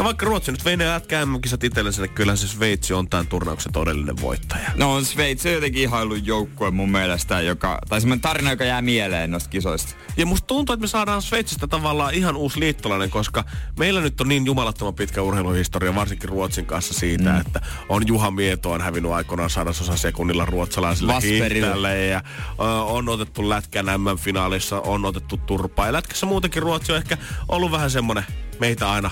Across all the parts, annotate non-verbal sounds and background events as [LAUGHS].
Ja vaikka Ruotsi nyt vei ne jätkä MM-kisat itsellensä, niin kyllä se Sveitsi on tämän turnauksen todellinen voittaja. No on Sveitsi on jotenkin ihailun joukkue mun mielestä, joka, tai semmoinen tarina, joka jää mieleen noista kisoista. Ja musta tuntuu, että me saadaan Sveitsistä tavallaan ihan uusi liittolainen, koska meillä nyt on niin jumalattoman pitkä urheiluhistoria, varsinkin Ruotsin kanssa siitä, mm. että on Juha Mieto on hävinnyt aikoinaan sadasosa sekunnilla ruotsalaisille hiihtäjälle ja ö, on otettu lätkän MM-finaalissa, on otettu turpaa. Ja lätkässä muutenkin Ruotsi on ehkä ollut vähän semmonen meitä aina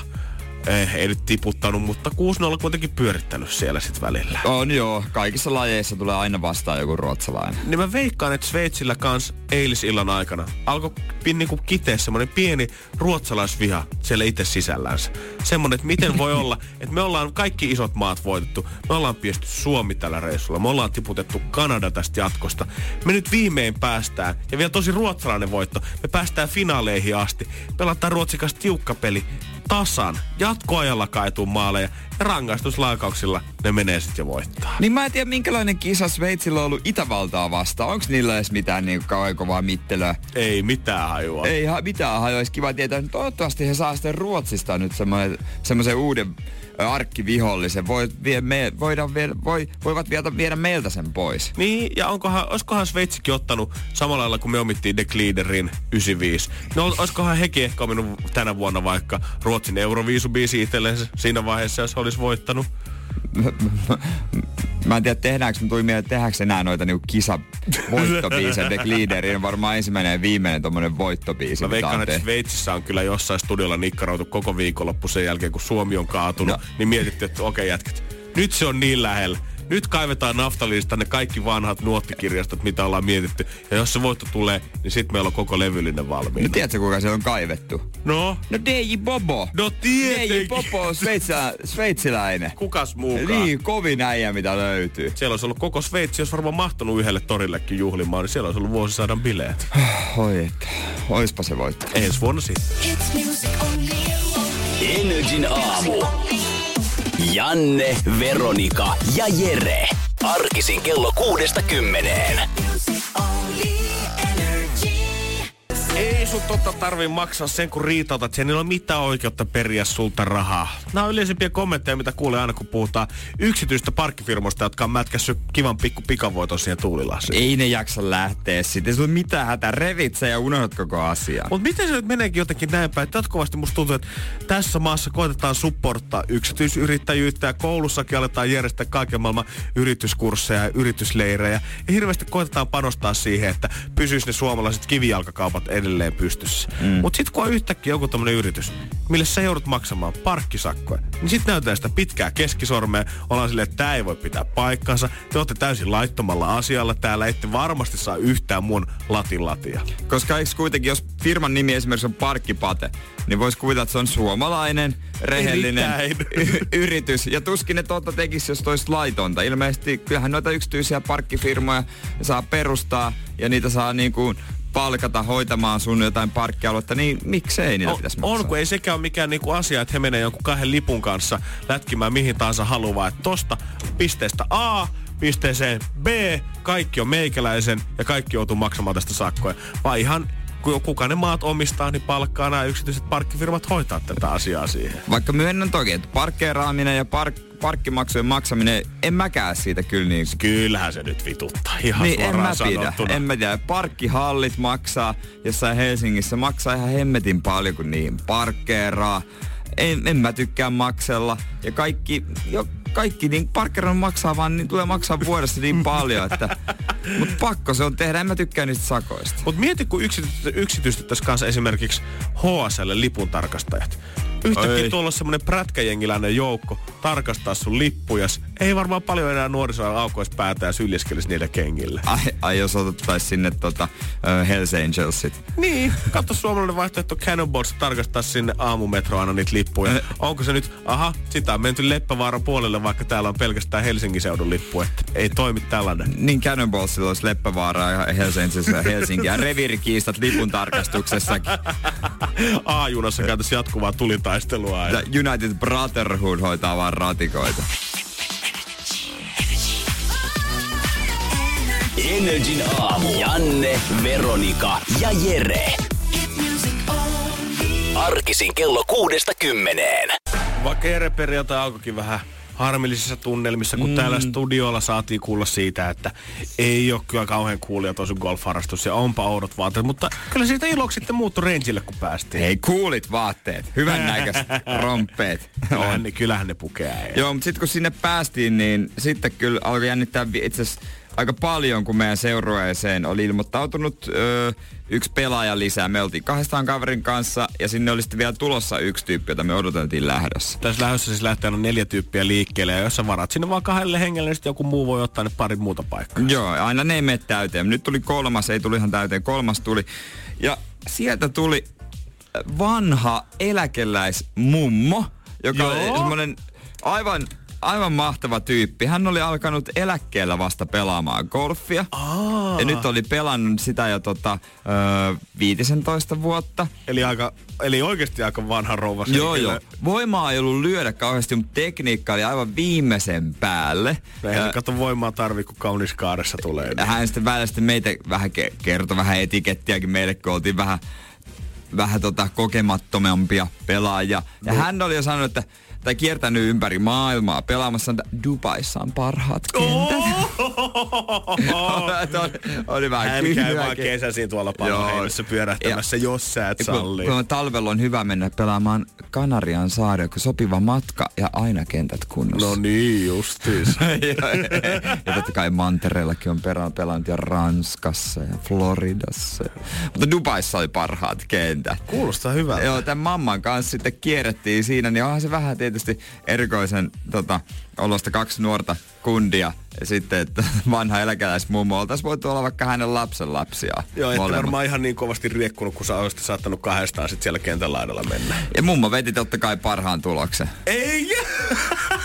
eh, ei nyt tiputtanut, mutta 6-0 kuitenkin pyörittänyt siellä sitten välillä. On joo, kaikissa lajeissa tulee aina vastaan joku ruotsalainen. Niin mä veikkaan, että Sveitsillä kans eilisillan aikana alkoi niinku kiteä semmonen pieni ruotsalaisviha siellä itse sisällänsä. Semmonen, että miten voi olla, [LAUGHS] että me ollaan kaikki isot maat voitettu. Me ollaan piesty Suomi tällä reissulla. Me ollaan tiputettu Kanada tästä jatkosta. Me nyt viimein päästään, ja vielä tosi ruotsalainen voitto, me päästään finaaleihin asti. Pelataan Ruotsin kanssa tiukka peli tasan. Jatkoajalla kaituu maaleja rangaistuslaakauksilla ne menee sitten jo voittaa. Niin mä en tiedä, minkälainen kisa Sveitsillä on ollut Itävaltaa vastaan. Onko niillä edes mitään niin kauhean kovaa mittelöä? Ei mitään hajua. Ei ha- mitään hajua. Olisi kiva tietää. Toivottavasti he saa sitten Ruotsista nyt semmoisen uuden arkkivihollisen. Voi, vie, me, voidaan vie, voi, voivat viedä, viedä meiltä sen pois. Niin, ja onkohan, olisikohan Sveitsikin ottanut samalla lailla kuin me omittiin The Cleaderin 95. No olisikohan hekin ehkä ominut tänä vuonna vaikka Ruotsin Euroviisubiisi itselleen siinä vaiheessa, jos olisi voittanut. Mä en tiedä, tehdäänkö, mutta tuli mieleen, että tehdäänkö enää noita niinku kisa voittobiisejä. The Leaderin on varmaan ensimmäinen ja viimeinen tommonen voittobiisi. Mä veikkaan, että. Sveitsissä on kyllä jossain studiolla nikkaroitu koko viikonloppu sen jälkeen, kun Suomi on kaatunut. No. Niin mietittiin, että okei jätkät, nyt se on niin lähellä. Nyt kaivetaan naftaliinista ne kaikki vanhat nuottikirjastot, mitä ollaan mietitty. Ja jos se voitto tulee, niin sitten meillä on koko levyllinen No valmiina. tiedätkö, kuka siellä on kaivettu? No, No DJ Bobo. no DJ tietenkin. Bobo on sveitsilä, sveitsiläinen. Kukas muukaan? Niin, kovin äijä, mitä löytyy. Siellä olisi ollut koko Sveitsi, jos varmaan mahtunut yhdelle torillekin juhlimaan, niin siellä olisi ollut vuosisadan bileet. [SIGHS] Oi, että. Oispa se voitto. Ensi vuonna sitten. Energin aamu. Janne, Veronika ja Jere. Arkisin kello kuudesta kymmeneen. Sun totta tarvii maksaa sen, kun riitautat sen. Niillä on mitään oikeutta periä sulta rahaa. Nämä on yleisimpiä kommentteja, mitä kuulee aina, kun puhutaan yksityistä parkkifirmoista, jotka on mätkässyt kivan pikku pikavoiton siihen tuulilasiin. Ei ne jaksa lähteä sitten. Ei sulla mitään hätää. Revit se ja unohdat koko asiaa. Mutta miten se nyt meneekin jotenkin näin päin? Jatkuvasti musta tuntuu, että tässä maassa koitetaan supporttaa yksityisyrittäjyyttä ja koulussakin aletaan järjestää kaiken maailman yrityskursseja ja yritysleirejä. Ja hirveästi koitetaan panostaa siihen, että pysyisi ne suomalaiset kivijalkakaupat edelleen pystyssä. Mm. Mutta sitten kun on yhtäkkiä joku tämmöinen yritys, mille sä joudut maksamaan parkkisakkoja, niin sitten näytetään sitä pitkää keskisormea. Ollaan silleen, että tämä ei voi pitää paikkansa. Te olette täysin laittomalla asialla täällä, ette varmasti saa yhtään mun latin latia. Koska eikö kuitenkin, jos firman nimi esimerkiksi on Parkkipate, niin voisi kuvitella, että se on suomalainen, rehellinen y- yritys. Ja tuskin ne tuota tekisi, jos toisi laitonta. Ilmeisesti kyllähän noita yksityisiä parkkifirmoja saa perustaa ja niitä saa niin kuin palkata hoitamaan sun jotain parkkialuetta, niin miksei niitä On, pitäisi maksaa? on, kun ei sekään ole mikään niinku asia, että he menee jonkun kahden lipun kanssa lätkimään mihin tahansa haluaa. Että tosta pisteestä A pisteeseen B, kaikki on meikäläisen ja kaikki joutuu maksamaan tästä sakkoja. Vai ihan ku- kuka ne maat omistaa, niin palkkaa nämä yksityiset parkkifirmat hoitaa tätä asiaa siihen. Vaikka myönnän toki, että parkkeeraaminen ja park- parkkimaksujen maksaminen, en mäkään siitä kyllä niin Kyllähän se nyt vituttaa ihan Niin, en mä pidä. sanottuna. En mä tiedä. Parkkihallit maksaa jossain Helsingissä. Maksaa ihan hemmetin paljon, kun niin parkkeeraa. En, en mä tykkää maksella. Ja kaikki, jo, kaikki niin parkkeeran maksaa vaan, niin tulee maksaa vuodessa niin paljon, että... [LAUGHS] Mutta pakko se on tehdä. En mä tykkää niistä sakoista. Mutta mieti, kun yksity- yksityistettäisiin kanssa esimerkiksi HSL lipun tarkastajat. Yhtäkkiä Ei. tuolla semmonen prätkäjengiläinen joukko tarkastaa sun lippujas, ei varmaan paljon enää nuorisoa aukoisi päätä ja syljeskelisi niillä kengillä. Ai, ai jos otettaisiin sinne tota, uh, Hells Angelsit. Niin, katso suomalainen vaihtoehto Cannonballs tarkastaa sinne aamumetro aina niitä lippuja. Onko se nyt, aha, sitä on menty Leppävaaran puolelle, vaikka täällä on pelkästään Helsingin seudun lippu, että ei toimi tällainen. Niin Cannonballsilla olisi Leppävaara ja Hells Angels ja Helsinki ja reviirikiistat lipun tarkastuksessakin. [LAUGHS] A-junassa käytössä jatkuvaa aina. Ja United Brotherhood hoitaa vaan ratikoita. Energin aamu. Janne, Veronika ja Jere. Arkisin kello kuudesta kymmeneen. Vaikka Jere perjantai alkoikin vähän harmillisissa tunnelmissa, kun mm. täällä studiolla saatiin kuulla siitä, että ei ole kyllä kauhean kuulia tosi golfharrastus ja onpa oudot vaatteet, mutta kyllä siitä iloksi sitten muuttui rangeille, kun päästiin. Hei, kuulit vaatteet. Hyvän näköiset [LAUGHS] romppeet. Kyllähän, ne, kyllähän ne pukee. Joo, mutta sitten kun sinne päästiin, niin sitten kyllä alkoi jännittää itse asiassa aika paljon, kun meidän seurueeseen oli ilmoittautunut öö, yksi pelaaja lisää. Me oltiin kahdestaan kaverin kanssa ja sinne oli sitten vielä tulossa yksi tyyppi, jota me odoteltiin lähdössä. Tässä lähdössä siis lähtee aina neljä tyyppiä liikkeelle ja jos sä varat sinne vaan kahdelle hengelle, niin sitten joku muu voi ottaa ne pari muuta paikkaa. Joo, aina ne ei mene täyteen. Nyt tuli kolmas, ei tuli ihan täyteen, kolmas tuli. Ja sieltä tuli vanha eläkeläismummo, joka Joo. oli semmoinen aivan aivan mahtava tyyppi. Hän oli alkanut eläkkeellä vasta pelaamaan golfia. Aa. Ja nyt oli pelannut sitä jo tota, öö, 15 vuotta. Eli, aika, eli oikeasti aika vanha rouva. Joo, kyllä- joo. Voimaa ei ollut lyödä kauheasti, mutta tekniikka oli aivan viimeisen päälle. Eihän Ja- se kato voimaa tarvi, kun kaunis kaaressa tulee. ja hän sitten välillä sitten meitä vähän ke- kertoi vähän etikettiäkin meille, kun oltiin vähän, vähän tota kokemattomampia pelaajia. Ja No. hän oli jo sanonut, että tai kiertänyt ympäri maailmaa pelaamassa, Dubaissa on parhaat kentät. oli, [LAUGHS] oli vähän Hän käy vaan kesäisin tuolla Joo. paloheimessä pyörähtämässä, Ja- jos sä et Ja kun, salli. kun talvella on hyvä mennä pelaamaan Kanarian saari, kun sopiva matka ja aina kentät kunnossa. No niin, justiis. [LAUGHS] ja totta kai mantereellakin on perään pelannut ja Ranskassa ja Floridassa. Mutta Dubaissa oli parhaat kentät. Kuulostaa hyvältä. Joo, tämän mamman kanssa sitten kierrettiin siinä, niin onhan se vähän tietysti erikoisen tota, olosta kaksi nuorta kundia. Ja sitten, että [LAUGHS] vanha eläkeläismummo oltaisiin voitu olla vaikka hänen lapsen lapsia. Joo, että varmaan ihan niin kovasti riekkunut, kun sä olisit saattanut kahdestaan sit siellä kentän laidalla mennä. Ja mummo veti totta kai parhaan tuloksen. Ei! [LAUGHS]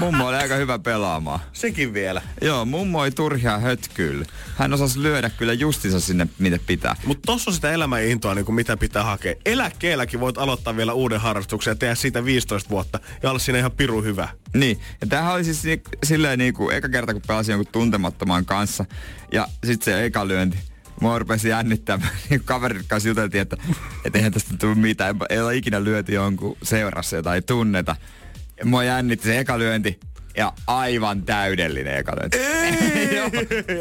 Mummo oli aika hyvä pelaamaan. Sekin vielä. Joo, mummo ei turhia hötkyillä. Hän osasi lyödä kyllä justiinsa sinne, mitä pitää. Mutta tossa on sitä elämän intoa, niin kuin mitä pitää hakea. Eläkkeelläkin voit aloittaa vielä uuden harrastuksen ja tehdä siitä 15 vuotta ja olla siinä ihan piru hyvä. Niin, ja tämähän oli siis ni- silleen niinku, eka kerta kun pelasin jonkun tuntemattoman kanssa, ja sitten se eka lyönti, mua rupesi jännittämään, [LAUGHS] niin kaverin kanssa juteltiin, että et eihän tästä tule mitään, ei ole ikinä lyöty jonkun seurassa, jota ei tunneta. Ja mua jännitti se eka lyönti, ja aivan täydellinen eka lyönti. [LAUGHS] Joo.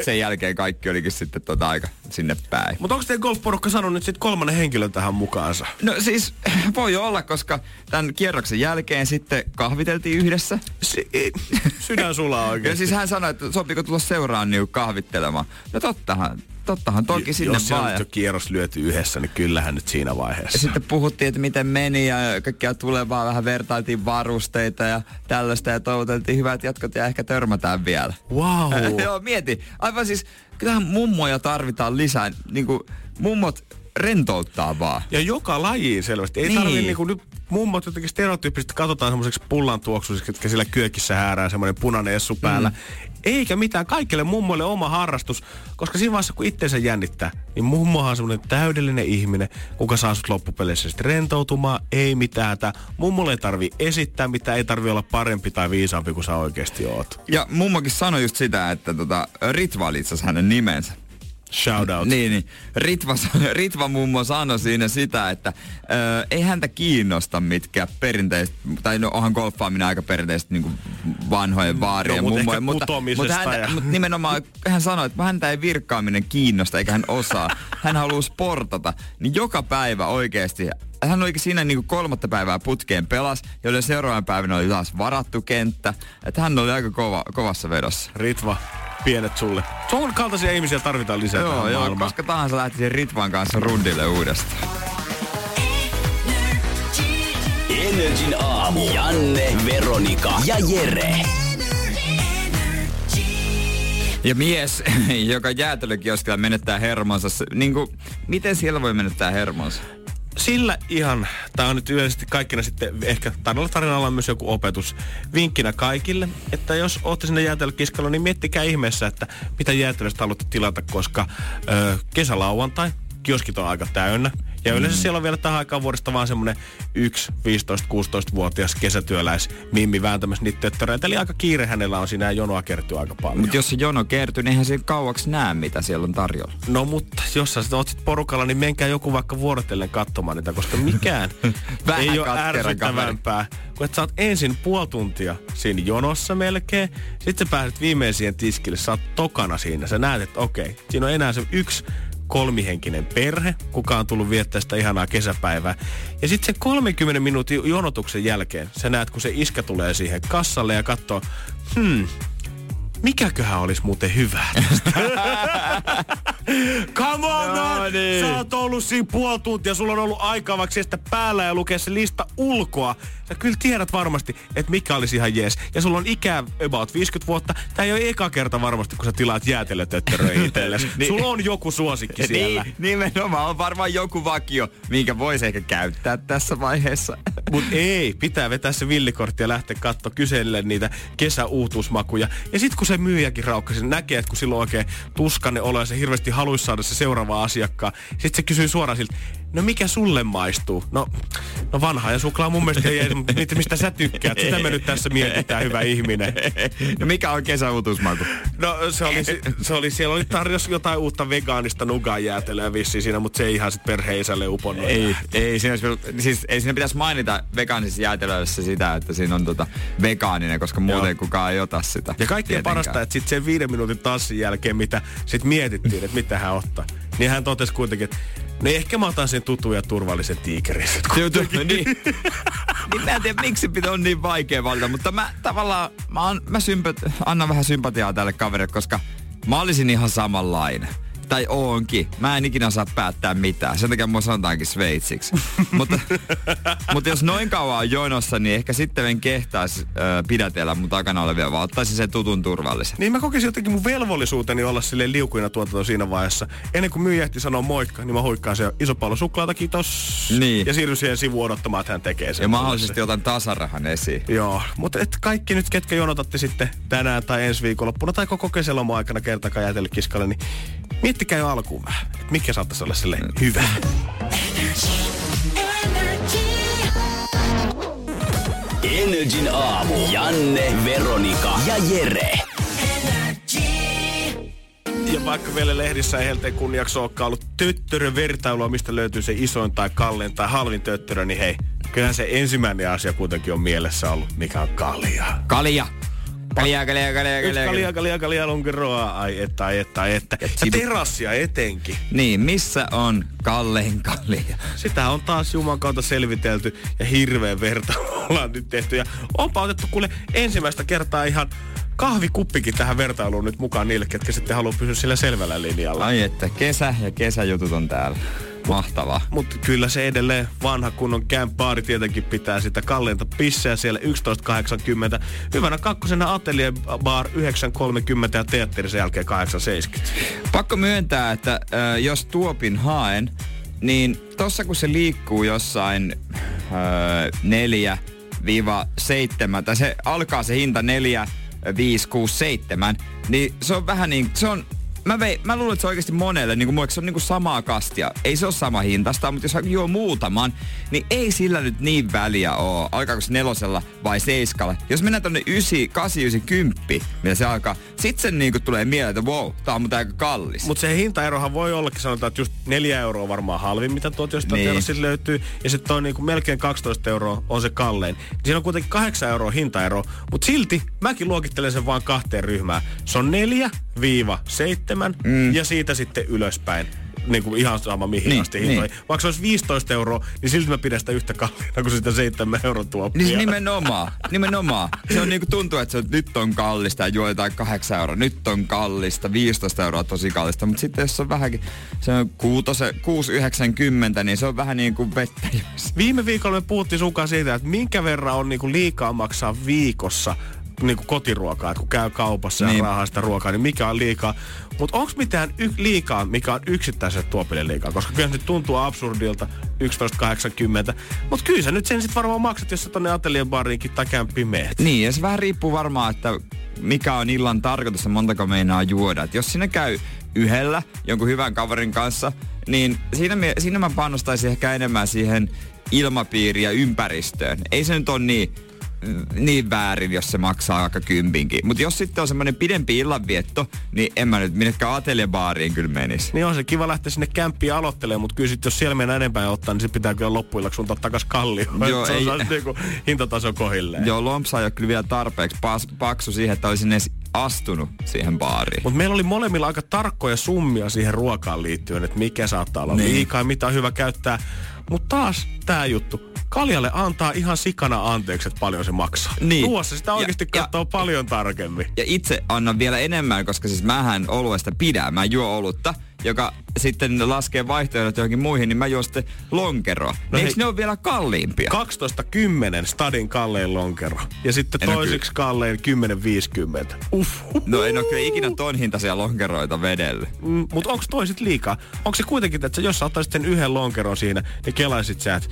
Sen jälkeen kaikki olikin sitten tota aika sinne päin. Mutta onko teidän golfporukka sanonut nyt sitten kolmannen henkilön tähän mukaansa? No siis [LAUGHS] voi olla, koska tämän kierroksen jälkeen sitten kahviteltiin yhdessä. Si-. Sydän sulaa Ja oikeesti. siis hän sanoi, että sopiko tulla seuraan niin kahvittelemaan. No tottahan, tottahan toki sinne Jos vaan. nyt jo kierros lyöty yhdessä, niin kyllähän nyt siinä vaiheessa. Ja sitten puhuttiin, että miten meni ja kaikkia tulevaa vähän vertailtiin varusteita ja tällaista ja toivoteltiin hyvät jatkot ja ehkä törmätään vielä. Wow. [LAUGHS] Joo, mieti. Aivan siis, kyllähän mummoja tarvitaan lisää. Niin kuin, mummot rentouttaa vaan. Ja joka lajiin selvästi. Ei Niin. tarvii niinku nyt mummot jotenkin stereotyyppisesti katsotaan semmoiseksi pullan tuoksuisiksi, jotka siellä kyökissä häärää semmoinen punainen essu päällä. Mm. Eikä mitään, kaikille mummoille oma harrastus, koska siinä vaiheessa kun itseensä jännittää, niin mummohan on semmoinen täydellinen ihminen, kuka saa sut loppupeleissä sitten rentoutumaan, ei mitään. Tää. Mummolle ei tarvi esittää mitään, ei tarvi olla parempi tai viisaampi kuin sä oikeasti oot. Ja mummokin sanoi just sitä, että tota, Ritva hänen nimensä. Shout out. Niin, niin. Ritva, [LAUGHS] Ritva mummo sanoi siinä sitä, että ö, ei häntä kiinnosta mitkä perinteiset, tai no onhan golfaaminen aika perinteistä niin vanhojen vaarien No, mummojen, mutta, mutta, ja- mutta nimenomaan hän sanoi, että häntä ei virkkaaminen kiinnosta eikä hän osaa. Hän haluaa sportata, niin joka päivä oikeasti hän oli siinä niin kolmatta päivää putkeen pelas, jolle seuraavan päivänä oli taas varattu kenttä. Että hän oli aika kova, kovassa vedossa. Ritva, pienet sulle. Sun kaltaisia ihmisiä tarvitaan lisää Joo, tähän joo, maailmaan. koska tahansa lähtisin Ritvan kanssa rundille uudestaan. Energin aamu. Janne, Veronika ja Jere. Ja mies, [LAUGHS] joka jäätelökioskilla menettää hermonsa, niin kuin, miten siellä voi menettää hermonsa? Sillä ihan, tämä on nyt yleisesti kaikkina sitten ehkä tarinalla tarinalla on myös joku opetus vinkkinä kaikille, että jos olette sinne jäätelökiskalla, niin miettikää ihmeessä, että mitä jäätelöstä haluatte tilata, koska ö, kesälauantai, kioskit on aika täynnä. Ja yleensä mm. siellä on vielä tähän aikaan vuodesta vaan semmonen 1, 15, 16-vuotias kesätyöläis Mimmi vääntämässä niitä töttöreitä. Eli aika kiire hänellä on siinä ja jonoa kertyy aika paljon. Mutta jos se jono kertyy, niin eihän se kauaksi näe, mitä siellä on tarjolla. No mutta jos sä oot sit porukalla, niin menkää joku vaikka vuorotellen katsomaan niitä, koska mikään [LAUGHS] ei ole ärsyttävämpää, kun että sä oot ensin puoli tuntia siinä jonossa melkein, sitten sä pääset viimein siihen tiskille, sä oot tokana siinä, sä näet, että okei, siinä on enää se yksi kolmihenkinen perhe, kuka on tullut viettää sitä ihanaa kesäpäivää. Ja sitten sen 30 minuutin jonotuksen jälkeen sä näet, kun se iskä tulee siihen kassalle ja katsoo, hmm, mikäköhän olisi muuten hyvä tästä? [LAUGHS] Come on, No man! niin. Sä oot ollut siinä puoli tuntia, sulla on ollut aikaa vaikka sitä päällä ja lukea se lista ulkoa. Sä kyllä tiedät varmasti, että mikä olisi ihan jees. Ja sulla on ikää about 50 vuotta. Tää ei ole eka kerta varmasti, kun sä tilaat jäätelötötteröä [LAUGHS] itsellesi. Niin. Sulla on joku suosikki siellä. Niin, nimenomaan on varmaan joku vakio, minkä voisi ehkä käyttää tässä vaiheessa. Mut ei, pitää vetää se villikortti ja lähteä katsoa kyselle niitä kesäuutuusmakuja. Ja sit kun se myyjäkin raukkasi, niin näkee, että kun silloin oikein tuskanne olo ja se hirveästi haluaisi saada se seuraava asiakkaan. Sit se kysyy suoraan siltä, no mikä sulle maistuu? No, no vanha ja suklaa mun mielestä ei, mutta niitä mistä sä tykkäät. Sitä me nyt tässä mietitään, hyvä ihminen. No mikä on kesäutusmaku? No se oli, se oli siellä oli tarjos jotain uutta vegaanista nugaa-jäätelöä vissiin siinä, mutta se ei ihan sit perheisälle uponnut. Ei, ei siinä, siis, ei siinä pitäisi mainita vegaanisessa jäätelössä sitä, että siinä on tota vegaaninen, koska muuten Joo. kukaan ei ota sitä. Ja kaikkein parasta, että sitten sen viiden minuutin tanssin jälkeen, mitä sit mietittiin, että mitä hän ottaa, niin hän totesi kuitenkin, että no ehkä mä otan sen tutun ja turvallisen tiikerin. Joo, niin. [LAUGHS] niin mä en tiedä, miksi pitää on niin vaikea valita, mutta mä tavallaan, mä, on, mä sympat, annan vähän sympatiaa tälle kaverille, koska mä olisin ihan samanlainen. Tai oonkin. Mä en ikinä osaa päättää mitään. Sen takia mua sanotaankin Sveitsiksi. [LAUGHS] mutta, mutta jos noin kauan on jonossa, niin ehkä sitten en kehtaisi ö, pidätellä mun takana olevia, vaan ottaisin sen tutun turvallisen. Niin mä kokisin jotenkin mun velvollisuuteni olla sille liukuina tuotanto siinä vaiheessa. Ennen kuin myyjä ehti sanoa moikka, niin mä huikkaan se iso pallo suklaata, kiitos. Niin. Ja siirryn siihen sivuun odottamaan, että hän tekee sen. Ja mahdollisesti otan tasarahan esiin. Joo, mutta et kaikki nyt, ketkä jonotatte sitten tänään tai ensi viikonloppuna tai koko kesäloma aikana kertakaan jäätelle kiskalle, niin miettikää jo alkuun vähän, että mikä saattaisi olla sille hyvä. Energin aamu. Janne, Veronika ja Jere. Ja vaikka vielä lehdissä ei helteen kunniaksi olekaan ollut töttörön vertailua, mistä löytyy se isoin tai kallein tai halvin töttörö, niin hei, kyllähän se ensimmäinen asia kuitenkin on mielessä ollut, mikä on kalja. Kalia! Kalia, kalia, kalia, kalia. kalia, kalia, kalia, lonkeroa, ai että, ai että, ai että. Ja terassia etenkin. Niin, missä on kallein kalia? Sitä on taas Juman kautta selvitelty ja hirveän verta ollaan nyt tehty. Ja onpa otettu kuule ensimmäistä kertaa ihan kahvikuppikin tähän vertailuun nyt mukaan niille, ketkä sitten haluaa pysyä sillä selvällä linjalla. Ai että kesä ja kesäjutut on täällä. Mahtavaa. Mutta kyllä se edelleen vanha kunnon Camp Baari tietenkin pitää sitä kalleinta pisseä siellä 11.80. Hyvänä kakkosena Atelier Bar 9.30 ja teatteri sen jälkeen 8.70. Pakko myöntää, että äh, jos tuopin haen, niin tossa kun se liikkuu jossain äh, neljä viiva seitsemän, tai se alkaa se hinta neljä, viisi, kuusi, seitsemän, niin se on vähän niin, se on Mä, vei, mä luulen, että se on oikeasti monelle, niin kuin se on niin kuin samaa kastia. Ei se ole sama hintasta, mutta jos juo muutaman, niin ei sillä nyt niin väliä ole. Alkaako se nelosella vai seiskalla. Jos mennään tonne 9, 8, 9, 10, mitä se alkaa, sit sen niin kuin tulee mieleen, että wow, tää on aika kallis. Mutta se hintaerohan voi ollakin, sanotaan, että just neljä euroa varmaan halvin, mitä tuot jostain Niin. terassilta löytyy. Ja sitten toi niinku melkein 12 euroa on se kallein. Siinä on kuitenkin 8 euroa hintaero. Mutta silti mäkin luokittelen sen vaan kahteen ryhmään. Se on 4-7 mm. ja siitä sitten ylöspäin. Niin kuin ihan sama mihin Niin, niin, asti hintoihin. niin. Niin. Vaikka se olisi 15 euroa, niin silti mä pidän sitä yhtä kalliina kuin sitä 7 euron tuoppia. Niin nimenomaan, nimenomaan. Se on niinku tuntuu, että se on, nyt on kallista ja juo jotain 8 euroa, nyt on kallista, 15 euroa tosi kallista. Mutta sitten jos se on vähänkin, se on 6,90, niin se on vähän niin kuin vettä. Viime viikolla me puhuttiin sunkaan siitä, että minkä verran on niinku liikaa maksaa viikossa niin kuin kotiruokaa, että kun käy kaupassa ja Niin. rahaa sitä ruokaa, niin mikä on liikaa. Mutta onko mitään y- liikaa, mikä on yksittäiselle tuopille liikaa? Koska kyllä se nyt tuntuu absurdilta 11.80. Mutta kyllä sä nyt sen sitten varmaan maksat, jos sä tonne atelierbaariinkin tai kämppiin meet. Niin, ja se vähän riippuu varmaan, että mikä on illan tarkoitus ja montako meinaa juoda. Et jos sinne käy yhdellä jonkun hyvän kaverin kanssa, niin siinä, mie- siinä mä panostaisin ehkä enemmän siihen ilmapiiriin ja ympäristöön. Ei se nyt ole niin, niin väärin, jos se maksaa aika kympinkin. Mutta jos sitten on semmoinen pidempi illanvietto, niin en mä nyt minnekään ateljebaariin kyllä menisi. Niin on se kiva lähteä sinne kämppiin aloittelemaan, mutta kyllä sit, jos siellä mennään enempää ottaa, niin se pitää kyllä loppuillaksi sun takas kallioon. Joo, se ei- on niinku hintataso kohilleen. Joo, lompsa ei ole kyllä vielä tarpeeksi pas, paksu siihen, että olisin edes astunut siihen baariin. Mutta meillä oli molemmilla aika tarkkoja summia siihen ruokaan liittyen, että mikä saattaa olla Niin. liikaa ja mitä on hyvä käyttää. Mutta taas tämä juttu. Kaljalle antaa ihan sikana anteeksi, että paljon se maksaa. Niin. Ruoassa sitä Ja- oikeasti ja- katsoo paljon tarkemmin. Ja itse annan vielä enemmän, koska siis mähän oluesta pidän. Mä juo olutta, joka sitten laskee vaihtoehdot johonkin muihin, niin mä juon sitten lonkeroa. No Eikö hei- ne ole vielä kalliimpia? 12.10 stadin kallein lonkero. Ja sitten En oo toiseksi kallein 10.50. Uff. no en ole kyllä ikinä ton hintaisia lonkeroita vedellyt. Mm, Mutta onko toiset liikaa? Onko se kuitenkin, että jos sä ottaisit sen yhden lonkeron siinä, niin kelaisit sä, että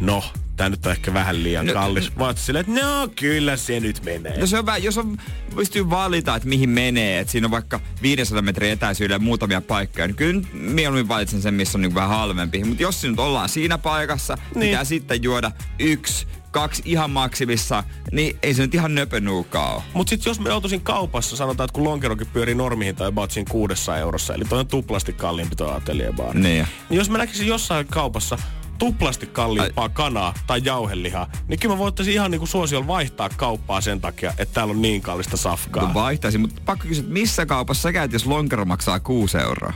no, tää nyt on ehkä vähän liian No, kallis. Oot silleen, että no kyllä se nyt menee. No se on vähän, jos on, pystyy valita, että mihin menee, että siinä on vaikka 500 metrin etäisyydellä muutamia paikkoja, niin kyllä mieluummin valitsen sen, missä on niin vähän halvempi. Mutta jos nyt ollaan siinä paikassa, niin. Niin. pitää sitten juoda yksi, kaksi ihan maksimissa, niin ei se nyt ihan nöpönuukaa ole. Mutta sitten jos me joutuisin kaupassa, sanotaan, että kun lonkerokin pyörii normihinta about siinä kuudessa eurossa, eli toi on tuplasti kalliimpi toi atelierbaari. Niin. Niin jos mä näkisin jossain kaupassa tuplasti kalliimpaa Ai. kanaa tai jauhelihaa, niin kyllä mä voittaisin ihan niinku suosiolla vaihtaa kauppaa sen takia, että täällä on niin kallista safkaa. Vaihtaisin, mutta pakko kysyä, että missä kaupassa sä käyt, jos lonkero maksaa 6 euroa?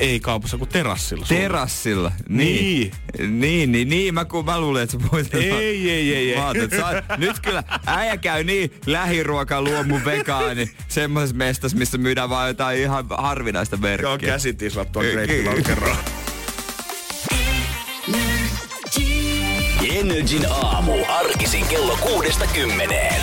Ei kaupassa kuin terassilla. sulla. Terassilla. Niin. Niin, niin, niin. Mä, kun mä luulen, että sä voit... Ei, ei, ei, ei. Mä sä, nyt kyllä äijä käy niin lähiruoka luomu vegaani semmoisessa mestassa, missä myydään vaan jotain ihan harvinaista merkkiä. Joo, käsitislattua Ei, greittilonkeroa. Energin aamu. Arkisin kello kuudesta kymmeneen.